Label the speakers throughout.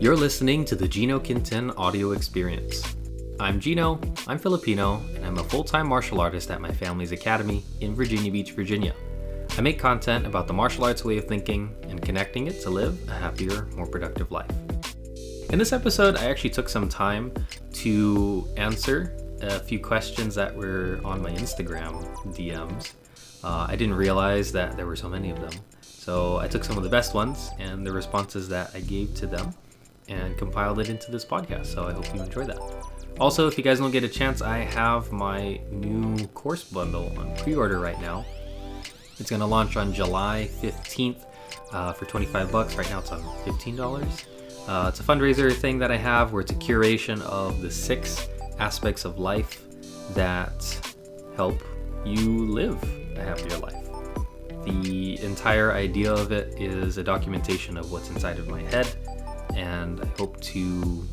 Speaker 1: You're listening to the Geno Quintin audio experience. I'm Geno, I'm Filipino, and I'm a full time martial artist at my family's academy in Virginia Beach, Virginia. I make content about the martial arts way of thinking and connecting it to live a happier, more productive life. In this episode, I actually took some time to answer a few questions that were on my Instagram DMs. Uh, I didn't realize that there were so many of them. So I took some of the best ones and the responses that I gave to them and compiled it into this podcast. So I hope you enjoy that. Also, if you guys don't get a chance, I have my new course bundle on pre order right now. It's going to launch on July 15th uh, for 25 bucks. Right now it's on $15. Uh, it's a fundraiser thing that I have where it's a curation of the six aspects of life that help you live a happier life. The entire idea of it is a documentation of what's inside of my head, and I hope to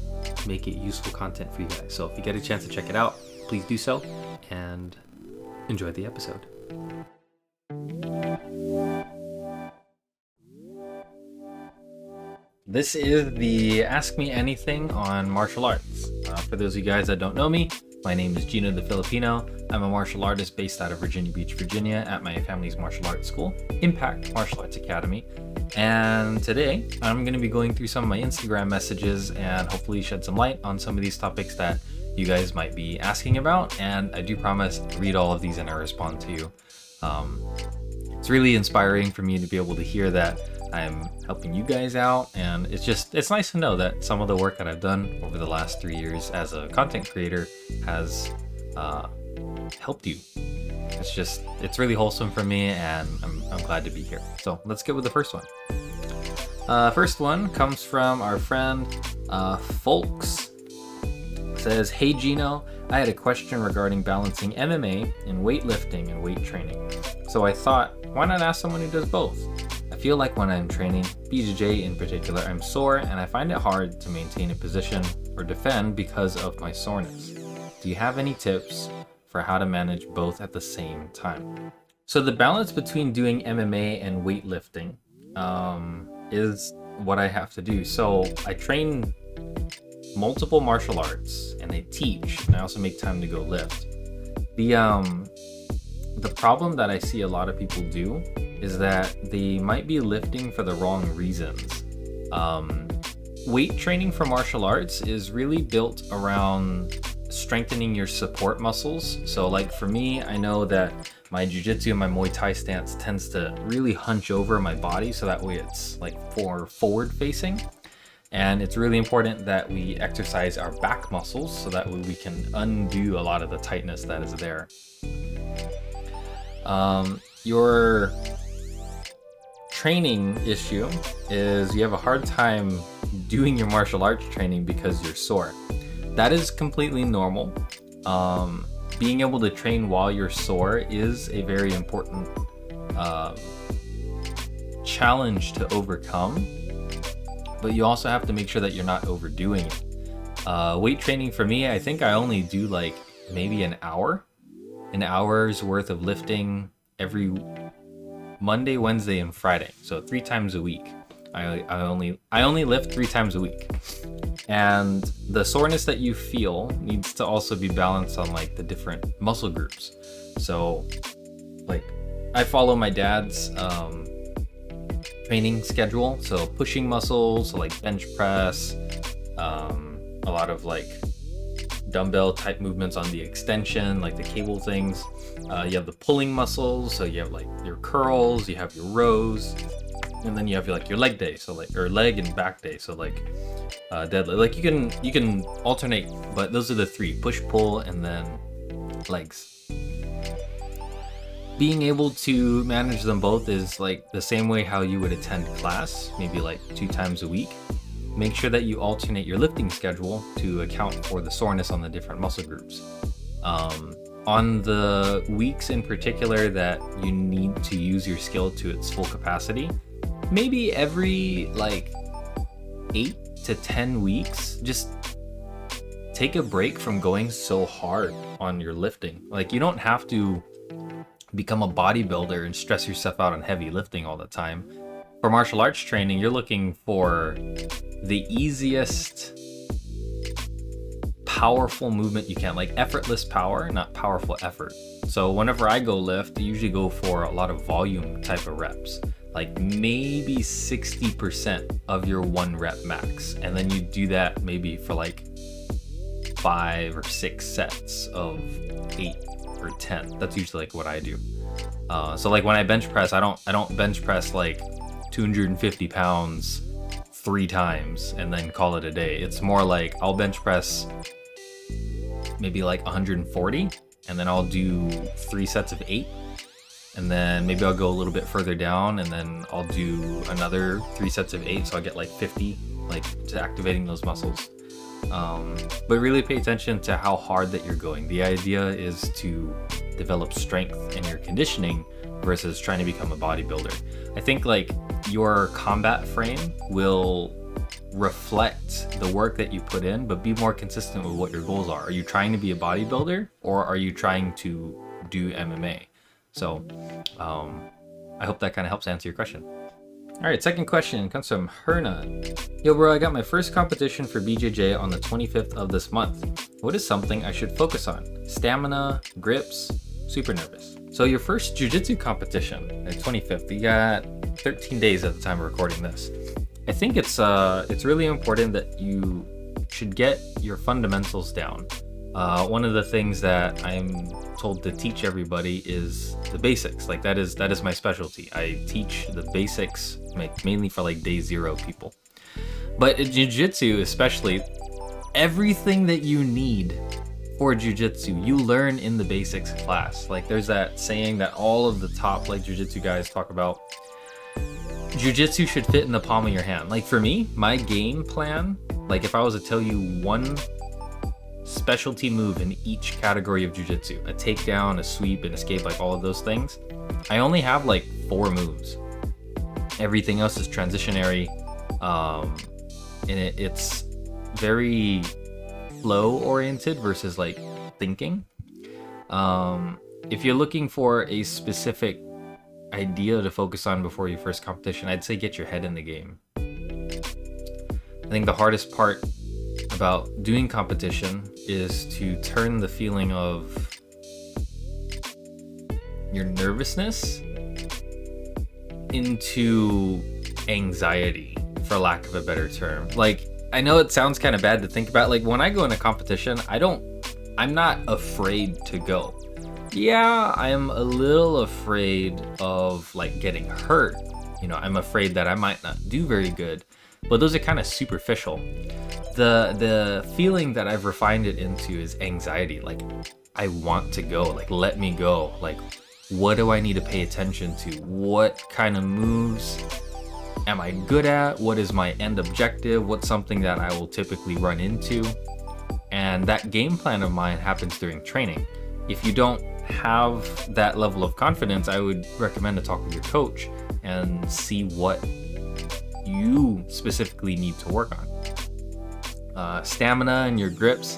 Speaker 1: make it useful content for you guys. So if you get a chance to check it out, please do so and enjoy the episode. This is the Ask Me Anything on martial arts. Uh, for those of you guys that don't know me, my name is Geno the Filipino. I'm a martial artist based out of Virginia Beach, Virginia, at my family's martial arts school, Impact Martial Arts Academy. And today, I'm going to be going through some of my Instagram messages and hopefully shed some light on some of these topics that you guys might be asking about. And I do promise read all of these and I respond to you. Um, it's really inspiring for me to be able to hear that I'm helping you guys out, and it's just it's nice to know that some of the work that I've done over the last three years as a content creator has uh, helped you. It's just it's really wholesome for me, and I'm, I'm glad to be here. So let's get with the first one. Uh, first one comes from our friend uh, Folks. Says, "Hey Geno, I had a question regarding balancing MMA and weightlifting and weight training. So I thought, why not ask someone who does both? Feel like when I'm training, BJJ in particular, I'm sore and I find it hard to maintain a position or defend because of my soreness. Do you have any tips for how to manage both at the same time? So the balance between doing MMA and weightlifting um, is what I have to do. So I train multiple martial arts and I teach and I also make time to go lift. The um the problem that I see a lot of people do is that they might be lifting for the wrong reasons. Um, weight training for martial arts is really built around strengthening your support muscles. So, like for me, I know that my jujitsu and my Muay Thai stance tends to really hunch over my body so that way it's like for forward facing. And it's really important that we exercise our back muscles so that way we can undo a lot of the tightness that is there. Um, your training issue is you have a hard time doing your martial arts training because you're sore. That is completely normal. Um, being able to train while you're sore is a very important uh, challenge to overcome, but you also have to make sure that you're not overdoing it. Uh, weight training for me, I think I only do like maybe an hour, an hour's worth of lifting every Monday, Wednesday, and Friday. So three times a week. I, I only I only lift three times a week. And the soreness that you feel needs to also be balanced on like the different muscle groups. So like I follow my dad's um, training schedule. So pushing muscles, so like bench press, um, a lot of like dumbbell type movements on the extension, like the cable things. Uh, you have the pulling muscles, so you have like your curls, you have your rows, and then you have like your leg day, so like or leg and back day, so like uh, deadlift. Like you can you can alternate, but those are the three: push, pull, and then legs. Being able to manage them both is like the same way how you would attend class, maybe like two times a week. Make sure that you alternate your lifting schedule to account for the soreness on the different muscle groups. Um, on the weeks in particular that you need to use your skill to its full capacity, maybe every like eight to 10 weeks, just take a break from going so hard on your lifting. Like, you don't have to become a bodybuilder and stress yourself out on heavy lifting all the time for martial arts training, you're looking for the easiest powerful movement you can, like effortless power, not powerful effort. So whenever I go lift, I usually go for a lot of volume type of reps, like maybe 60% of your one rep max. And then you do that maybe for like five or six sets of eight or 10. That's usually like what I do. Uh, so like when I bench press, I don't I don't bench press like 250 pounds three times and then call it a day. It's more like I'll bench press maybe like 140 and then I'll do three sets of eight. And then maybe I'll go a little bit further down and then I'll do another three sets of eight so I get like 50 like to activating those muscles. Um, but really pay attention to how hard that you're going. The idea is to develop strength in your conditioning versus trying to become a bodybuilder. I think like your combat frame will reflect the work that you put in, but be more consistent with what your goals are. Are you trying to be a bodybuilder or are you trying to do MMA? So um, I hope that kind of helps answer your question. All right, second question comes from Herna. Yo, bro, I got my first competition for BJJ on the 25th of this month. What is something I should focus on? Stamina, grips, super nervous. So your first jujitsu competition, the 25th, you got 13 days at the time of recording this. I think it's uh it's really important that you should get your fundamentals down. Uh, one of the things that I'm told to teach everybody is the basics. Like that is that is my specialty. I teach the basics, mainly for like day zero people. But in jiu-jitsu, especially, everything that you need for jiu-jitsu, you learn in the basics class. Like there's that saying that all of the top like jiu-jitsu guys talk about Jiu-jitsu should fit in the palm of your hand. Like for me, my game plan, like if I was to tell you one specialty move in each category of jiu-jitsu, a takedown, a sweep, an escape, like all of those things, I only have like four moves. Everything else is transitionary, um, and it, it's very flow oriented versus like thinking. Um, if you're looking for a specific idea to focus on before your first competition, I'd say get your head in the game. I think the hardest part about doing competition is to turn the feeling of your nervousness into anxiety, for lack of a better term. Like, I know it sounds kind of bad to think about. Like, when I go in a competition, I don't, I'm not afraid to go yeah, I'm a little afraid of like getting hurt. You know, I'm afraid that I might not do very good. But those are kind of superficial. The the feeling that I've refined it into is anxiety. Like I want to go. Like let me go. Like what do I need to pay attention to? What kind of moves am I good at? What is my end objective? What's something that I will typically run into? And that game plan of mine happens during training. If you don't have that level of confidence, I would recommend to talk with your coach and see what you specifically need to work on. Uh, stamina and your grips.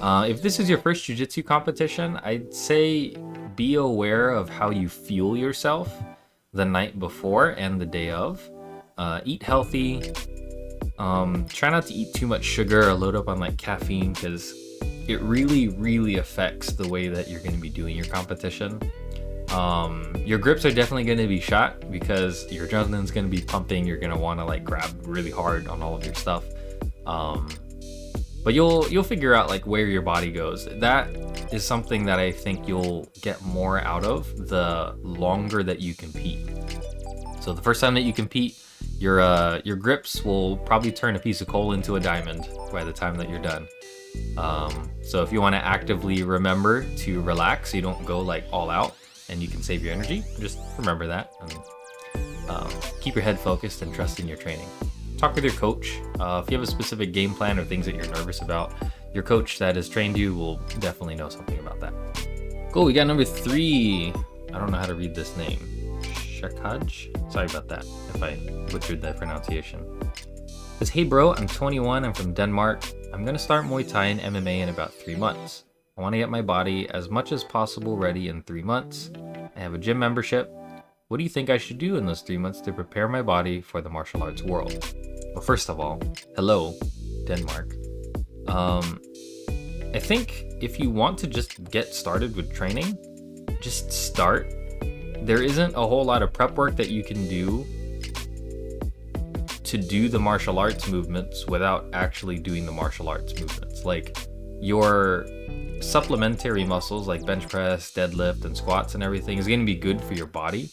Speaker 1: Uh, if this is your first jiu-jitsu competition, I'd say be aware of how you fuel yourself the night before and the day of. Uh, eat healthy. Um, try not to eat too much sugar or load up on like caffeine because it really, really affects the way that you're going to be doing your competition. Um, your grips are definitely going to be shot because your adrenaline's going to be pumping. You're going to want to like grab really hard on all of your stuff. Um, but you'll you'll figure out like where your body goes. That is something that I think you'll get more out of the longer that you compete. So the first time that you compete, your uh, your grips will probably turn a piece of coal into a diamond by the time that you're done. Um, so if you want to actively remember to relax, so you don't go like all out and you can save your energy, just remember that and um, keep your head focused and trust in your training. Talk with your coach. Uh, if you have a specific game plan or things that you're nervous about, your coach that has trained you will definitely know something about that. Cool, we got number three. I don't know how to read this name. Shakaj? Sorry about that if I butchered that pronunciation. Says, hey bro, I'm 21, I'm from Denmark. I'm gonna start Muay Thai and MMA in about three months. I wanna get my body as much as possible ready in three months. I have a gym membership. What do you think I should do in those three months to prepare my body for the martial arts world? Well, first of all, hello, Denmark. Um, I think if you want to just get started with training, just start. There isn't a whole lot of prep work that you can do to do the martial arts movements without actually doing the martial arts movements. Like your supplementary muscles like bench press, deadlift, and squats and everything is going to be good for your body.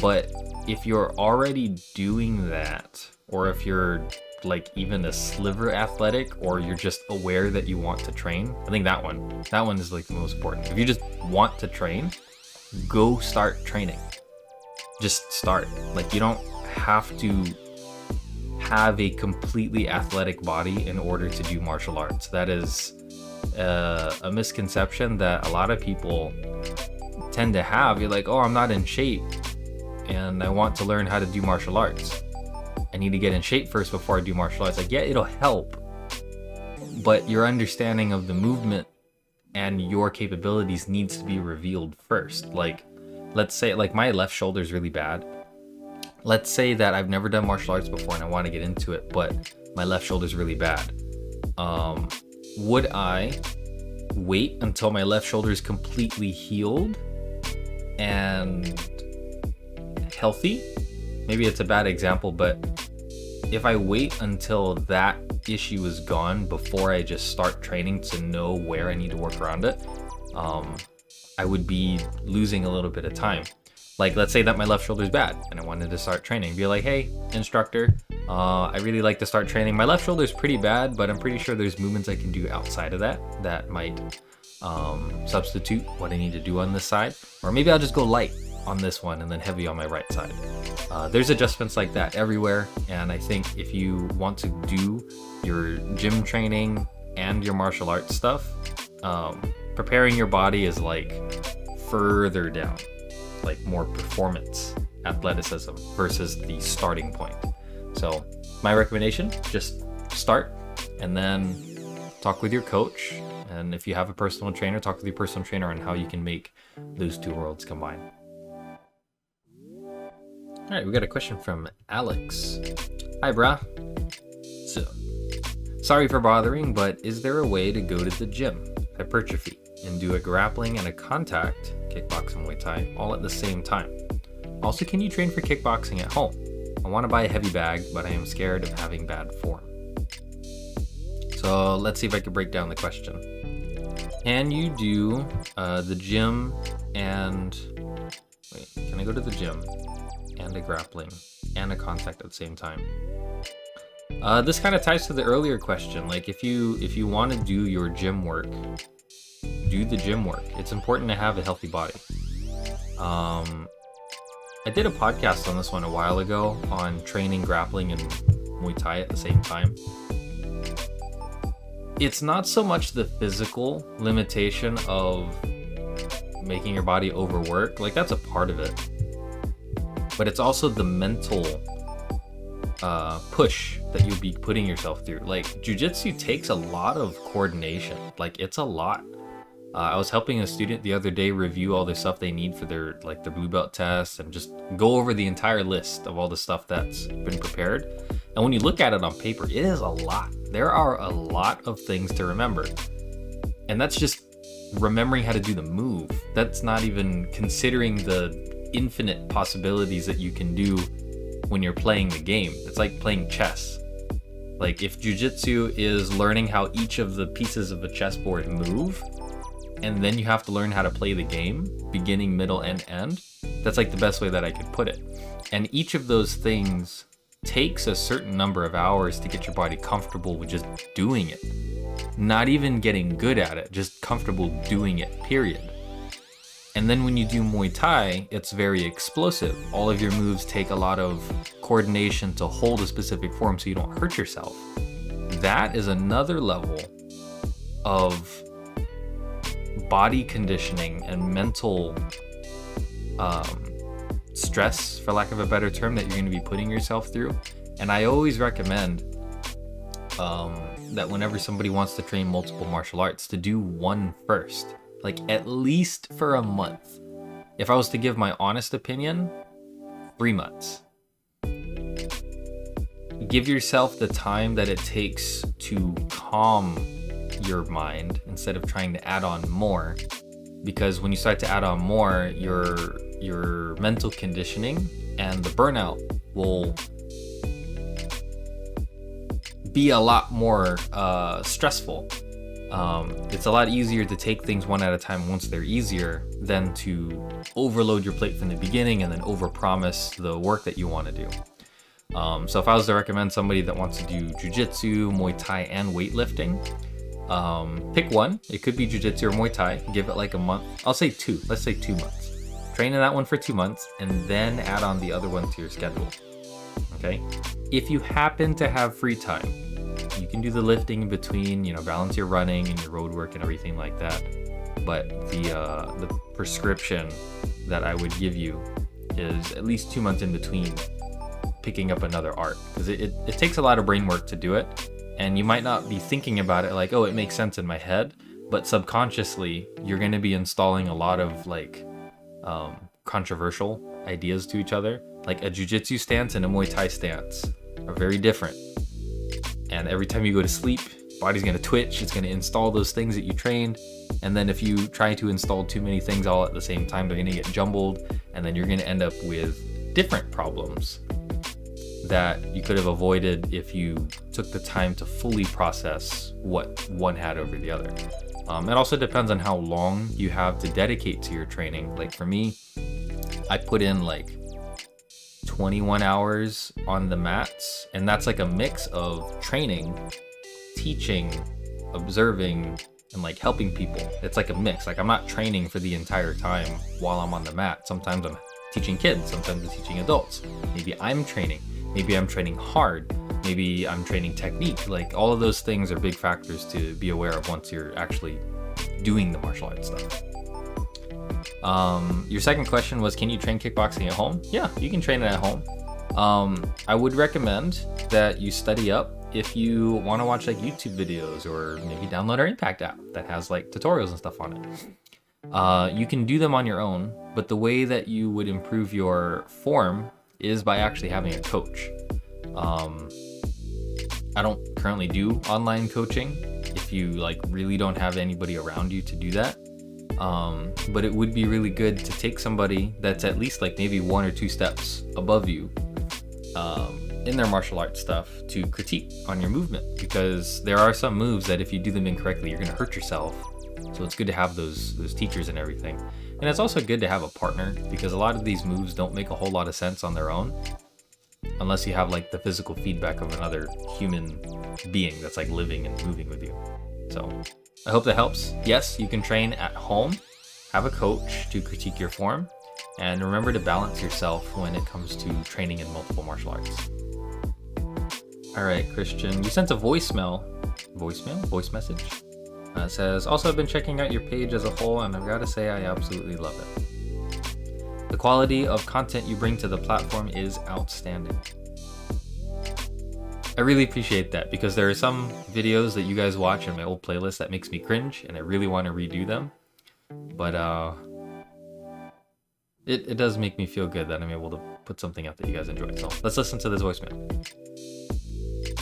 Speaker 1: But if you're already doing that, or if you're like even a sliver athletic, or you're just aware that you want to train, I think that one, that one is like the most important. If you just want to train, go start training. Just start. Like you don't have to have a completely athletic body in order to do martial arts. That is uh, a misconception that a lot of people tend to have. You're like, oh, I'm not in shape and I want to learn how to do martial arts. I need to get in shape first before I do martial arts. Like, yeah, it'll help, but your understanding of the movement and your capabilities needs to be revealed first. Like, let's say, like, my left shoulder is really bad. Let's say that I've never done martial arts before and I want to get into it, but my left shoulder is really bad. Um, would I wait until my left shoulder is completely healed and healthy? Maybe it's a bad example, but if I wait until that issue is gone before I just start training to know where I need to work around it, um, I would be losing a little bit of time. Like, let's say that my left shoulder is bad and I wanted to start training. Be like, hey, instructor, uh, I really like to start training. My left shoulder is pretty bad, but I'm pretty sure there's movements I can do outside of that that might um, substitute what I need to do on this side. Or maybe I'll just go light on this one and then heavy on my right side. Uh, there's adjustments like that everywhere, and I think if you want to do your gym training and your martial arts stuff, um, preparing your body is like further down, like more performance athleticism versus the starting point. So, my recommendation just start and then talk with your coach. And if you have a personal trainer, talk with your personal trainer on how you can make those two worlds combine. All right, we got a question from Alex. Hi, brah. So, sorry for bothering, but is there a way to go to the gym, hypertrophy, and do a grappling and a contact, kickboxing, and Muay Thai, all at the same time? Also, can you train for kickboxing at home? I want to buy a heavy bag, but I am scared of having bad form. So let's see if I can break down the question. Can you do uh, the gym and wait? Can I go to the gym and a grappling and a contact at the same time? Uh, this kind of ties to the earlier question. Like if you if you want to do your gym work, do the gym work. It's important to have a healthy body. Um, I did a podcast on this one a while ago on training grappling and Muay Thai at the same time. It's not so much the physical limitation of making your body overwork, like that's a part of it. But it's also the mental uh, push that you'll be putting yourself through. Like jujitsu takes a lot of coordination. Like it's a lot. Uh, I was helping a student the other day review all the stuff they need for their like their blue belt test and just go over the entire list of all the stuff that's been prepared. And when you look at it on paper, it is a lot. There are a lot of things to remember. And that's just remembering how to do the move. That's not even considering the infinite possibilities that you can do when you're playing the game. It's like playing chess. Like if jujitsu is learning how each of the pieces of a chessboard move, and then you have to learn how to play the game, beginning, middle, and end. That's like the best way that I could put it. And each of those things takes a certain number of hours to get your body comfortable with just doing it. Not even getting good at it, just comfortable doing it, period. And then when you do Muay Thai, it's very explosive. All of your moves take a lot of coordination to hold a specific form so you don't hurt yourself. That is another level of body conditioning and mental um, stress, for lack of a better term, that you're going to be putting yourself through. And I always recommend um, that whenever somebody wants to train multiple martial arts, to do one first, like at least for a month. If I was to give my honest opinion, three months. Give yourself the time that it takes to calm your mind instead of trying to add on more. Because when you start to add on more, your your mental conditioning and the burnout will be a lot more uh, stressful. Um, it's a lot easier to take things one at a time once they're easier than to overload your plate from the beginning and then overpromise the work that you want to do. Um, so if I was to recommend somebody that wants to do jujitsu, Muay Thai, and weightlifting, um, pick one. It could be jujitsu or Muay Thai. Give it like a month. I'll say two. Let's say two months. Train in that one for two months and then add on the other one to your schedule. Okay. If you happen to have free time, you can do the lifting in between. You know, balance your running and your road work and everything like that. But the uh, the prescription that I would give you is at least two months in between picking up another art because it, it, it takes a lot of brain work to do it and you might not be thinking about it like oh it makes sense in my head but subconsciously you're going to be installing a lot of like um, controversial ideas to each other. Like a jiu-jitsu stance and a muay thai stance are very different. And every time you go to sleep body's going to twitch it's going to install those things that you trained. And then if you try to install too many things all at the same time they're going to get jumbled and then you're going to end up with different problems that you could have avoided if you took the time to fully process what one had over the other. Um, it also depends on how long you have to dedicate to your training. Like for me, I put in like 21 hours on the mats, and that's like a mix of training, teaching, observing, and like helping people. It's like a mix. Like I'm not training for the entire time while I'm on the mat. Sometimes I'm teaching kids, sometimes I'm teaching adults. Maybe I'm training Maybe I'm training hard. Maybe I'm training technique. Like all of those things are big factors to be aware of once you're actually doing the martial arts stuff. Um, your second question was, can you train kickboxing at home? Yeah, you can train it at home. Um, I would recommend that you study up if you want to watch like YouTube videos or maybe download our Impact app that has like tutorials and stuff on it. Uh, you can do them on your own, but the way that you would improve your form is by actually having a coach. Um, I don't currently do online coaching if you like really don't have anybody around you to do that. Um, but it would be really good to take somebody that's at least like maybe one or two steps above you um, in their martial arts stuff to critique on your movement because there are some moves that if you do them incorrectly, you're gonna hurt yourself. So it's good to have those those teachers and everything. And it's also good to have a partner because a lot of these moves don't make a whole lot of sense on their own unless you have like the physical feedback of another human being that's like living and moving with you. So I hope that helps. Yes, you can train at home, have a coach to critique your form, and remember to balance yourself when it comes to training in multiple martial arts. All right, Christian, you sent a voicemail, voicemail, voice message uh, says, also I've been checking out your page as a whole and I've got to say I absolutely love it. The quality of content you bring to the platform is outstanding. I really appreciate that because there are some videos that you guys watch in my old playlist that makes me cringe and I really want to redo them. But uh it, it does make me feel good that I'm able to put something out that you guys enjoy. So let's listen to this voicemail.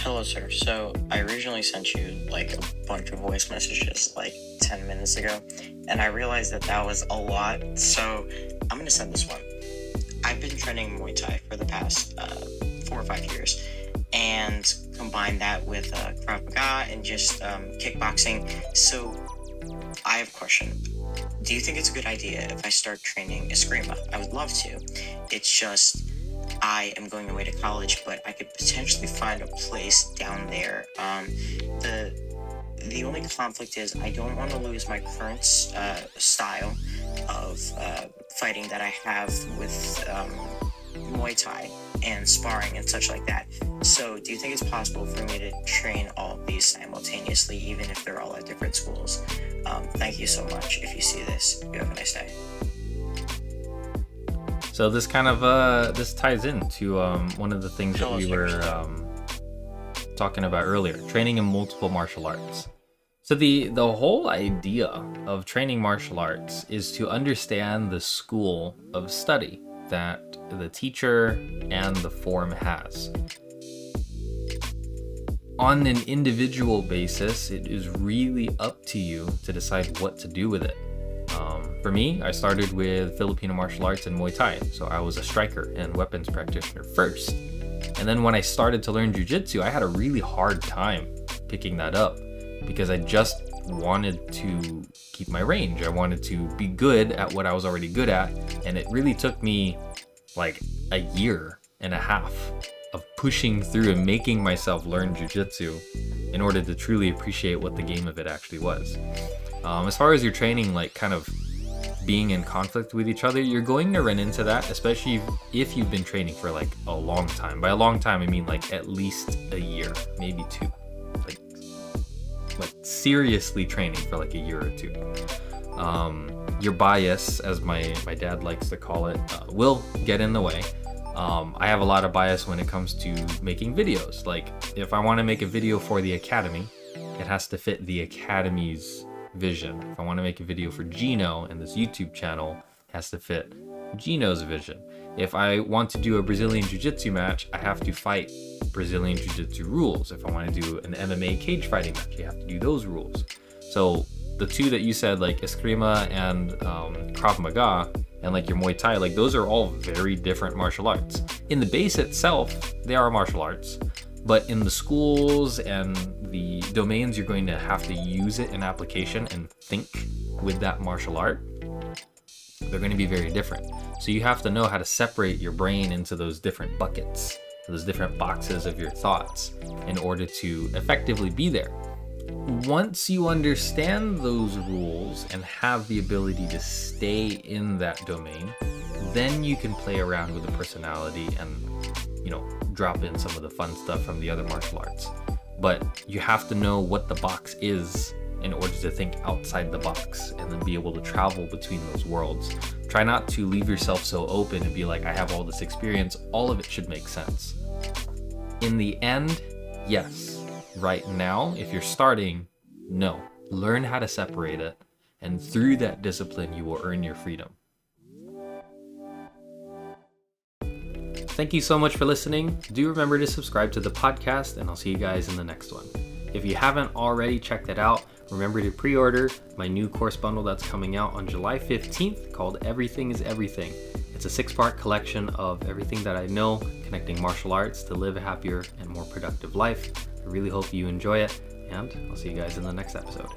Speaker 2: Hello, sir. So I originally sent you like a bunch of voice messages like 10 minutes ago, and I realized that that was a lot. So I'm gonna send this one. I've been training Muay Thai for the past uh, four or five years, and combine that with uh, Krav Maga and just um, kickboxing. So I have a question. Do you think it's a good idea if I start training Eskrima? I would love to. It's just I am going away to college, but I could potentially find a place down there. Um, the the only conflict is I don't want to lose my current uh, style of uh, fighting that I have with um, Muay Thai and sparring and such like that. So, do you think it's possible for me to train all of these simultaneously, even if they're all at different schools? Um, thank you so much. If you see this, you have a nice day.
Speaker 1: So this kind of uh, this ties into um, one of the things that we were um, talking about earlier: training in multiple martial arts. So the the whole idea of training martial arts is to understand the school of study that the teacher and the form has. On an individual basis, it is really up to you to decide what to do with it. Um, for me, I started with Filipino martial arts and Muay Thai, so I was a striker and weapons practitioner first. And then when I started to learn jujitsu, I had a really hard time picking that up because I just wanted to keep my range. I wanted to be good at what I was already good at. And it really took me like a year and a half of pushing through and making myself learn jujitsu in order to truly appreciate what the game of it actually was. Um, as far as your training, like kind of being in conflict with each other, you're going to run into that, especially if you've been training for like a long time. By a long time, I mean like at least a year, maybe two. Like, like seriously training for like a year or two. Um, your bias, as my my dad likes to call it, uh, will get in the way. Um, I have a lot of bias when it comes to making videos. Like, if I want to make a video for the academy, it has to fit the academy's vision. If I want to make a video for Geno and this YouTube channel, has to fit Geno's vision. If I want to do a Brazilian Jiu Jitsu match, I have to fight Brazilian Jiu Jitsu rules. If I want to do an MMA cage fighting match, you have to do those rules. So the two that you said, like Eskrima and um, Krav Maga, and like your Muay Thai, like those are all very different martial arts. In the base itself, they are martial arts, but in the schools and the domains you're going to have to use it in application and think with that martial art, they're going to be very different. So you have to know how to separate your brain into those different buckets, those different boxes of your thoughts in order to effectively be there. Once you understand those rules and have the ability to stay in that domain, then you can play around with the personality and, you know, drop in some of the fun stuff from the other martial arts. But you have to know what the box is in order to think outside the box and then be able to travel between those worlds. Try not to leave yourself so open and be like, I have all this experience, all of it should make sense. In the end, yes. Right now, if you're starting, no. Learn how to separate it, and through that discipline, you will earn your freedom. Thank you so much for listening. Do remember to subscribe to the podcast, and I'll see you guys in the next one. If you haven't already checked it out, remember to pre order my new course bundle that's coming out on July 15th called Everything is Everything. It's a six part collection of everything that I know connecting martial arts to live a happier and more productive life. I really hope you enjoy it, and I'll see you guys in the next episode.